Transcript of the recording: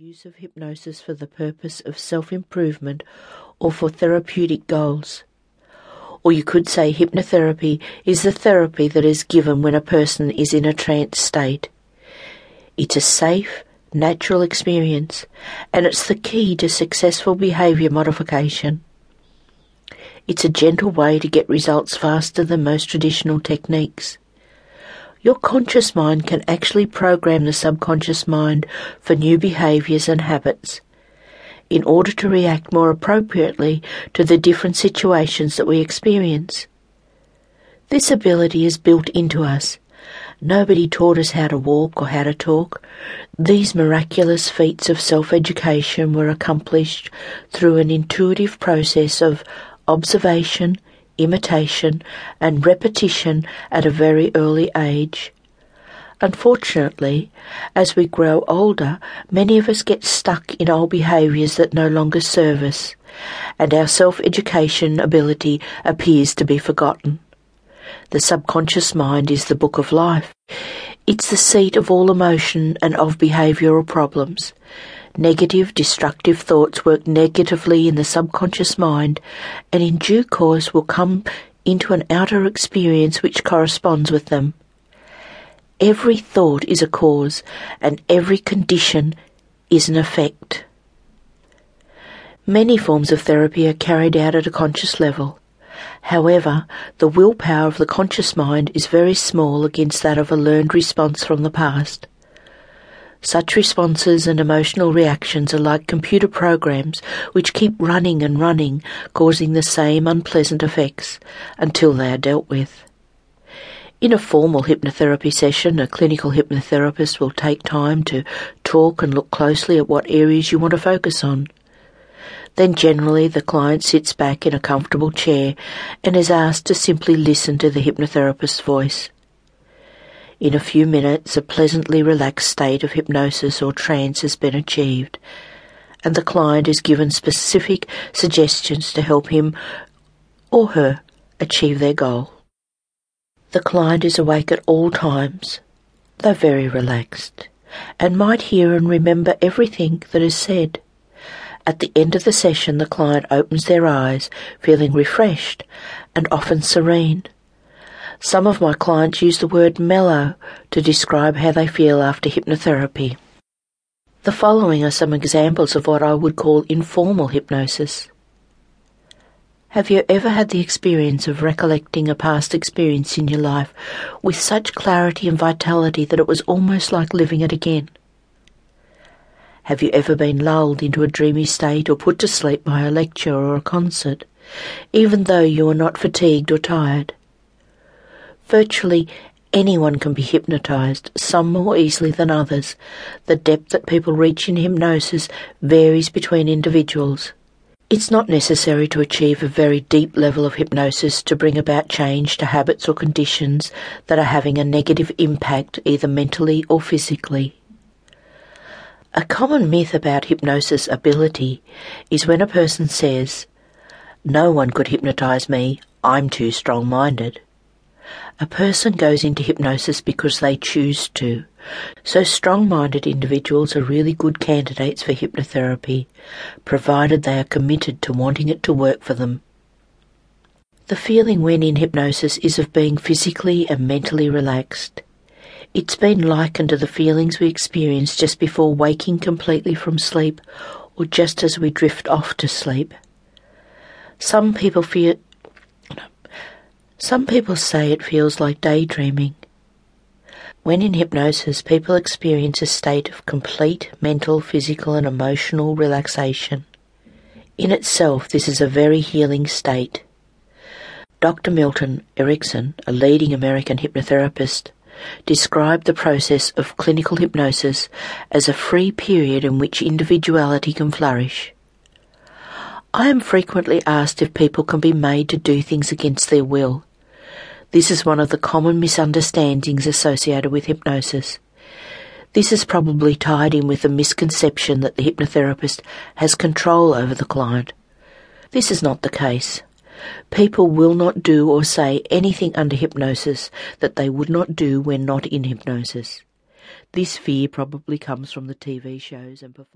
use of hypnosis for the purpose of self improvement or for therapeutic goals. Or you could say hypnotherapy is the therapy that is given when a person is in a trance state. It's a safe, natural experience, and it's the key to successful behaviour modification. It's a gentle way to get results faster than most traditional techniques. Your conscious mind can actually program the subconscious mind for new behaviours and habits in order to react more appropriately to the different situations that we experience. This ability is built into us. Nobody taught us how to walk or how to talk. These miraculous feats of self education were accomplished through an intuitive process of observation, imitation, and repetition at a very early age. Unfortunately, as we grow older, many of us get stuck in old behaviours that no longer serve us, and our self education ability appears to be forgotten. The subconscious mind is the book of life. It's the seat of all emotion and of behavioural problems. Negative, destructive thoughts work negatively in the subconscious mind and in due course will come into an outer experience which corresponds with them. Every thought is a cause and every condition is an effect. Many forms of therapy are carried out at a conscious level. However, the willpower of the conscious mind is very small against that of a learned response from the past. Such responses and emotional reactions are like computer programs which keep running and running, causing the same unpleasant effects until they are dealt with. In a formal hypnotherapy session, a clinical hypnotherapist will take time to talk and look closely at what areas you want to focus on. Then generally the client sits back in a comfortable chair and is asked to simply listen to the hypnotherapist's voice. In a few minutes, a pleasantly relaxed state of hypnosis or trance has been achieved, and the client is given specific suggestions to help him or her achieve their goal. The client is awake at all times, though very relaxed, and might hear and remember everything that is said. At the end of the session, the client opens their eyes, feeling refreshed and often serene. Some of my clients use the word mellow to describe how they feel after hypnotherapy. The following are some examples of what I would call informal hypnosis. Have you ever had the experience of recollecting a past experience in your life with such clarity and vitality that it was almost like living it again? Have you ever been lulled into a dreamy state or put to sleep by a lecture or a concert, even though you are not fatigued or tired? Virtually anyone can be hypnotized, some more easily than others. The depth that people reach in hypnosis varies between individuals. It's not necessary to achieve a very deep level of hypnosis to bring about change to habits or conditions that are having a negative impact either mentally or physically. A common myth about hypnosis ability is when a person says, No one could hypnotize me, I'm too strong minded. A person goes into hypnosis because they choose to. So strong minded individuals are really good candidates for hypnotherapy, provided they are committed to wanting it to work for them. The feeling when in hypnosis is of being physically and mentally relaxed. It's been likened to the feelings we experience just before waking completely from sleep or just as we drift off to sleep. Some people feel some people say it feels like daydreaming. When in hypnosis, people experience a state of complete mental, physical, and emotional relaxation. In itself, this is a very healing state. Dr. Milton Erickson, a leading American hypnotherapist, described the process of clinical hypnosis as a free period in which individuality can flourish. I am frequently asked if people can be made to do things against their will. This is one of the common misunderstandings associated with hypnosis. This is probably tied in with the misconception that the hypnotherapist has control over the client. This is not the case. People will not do or say anything under hypnosis that they would not do when not in hypnosis. This fear probably comes from the TV shows and performances.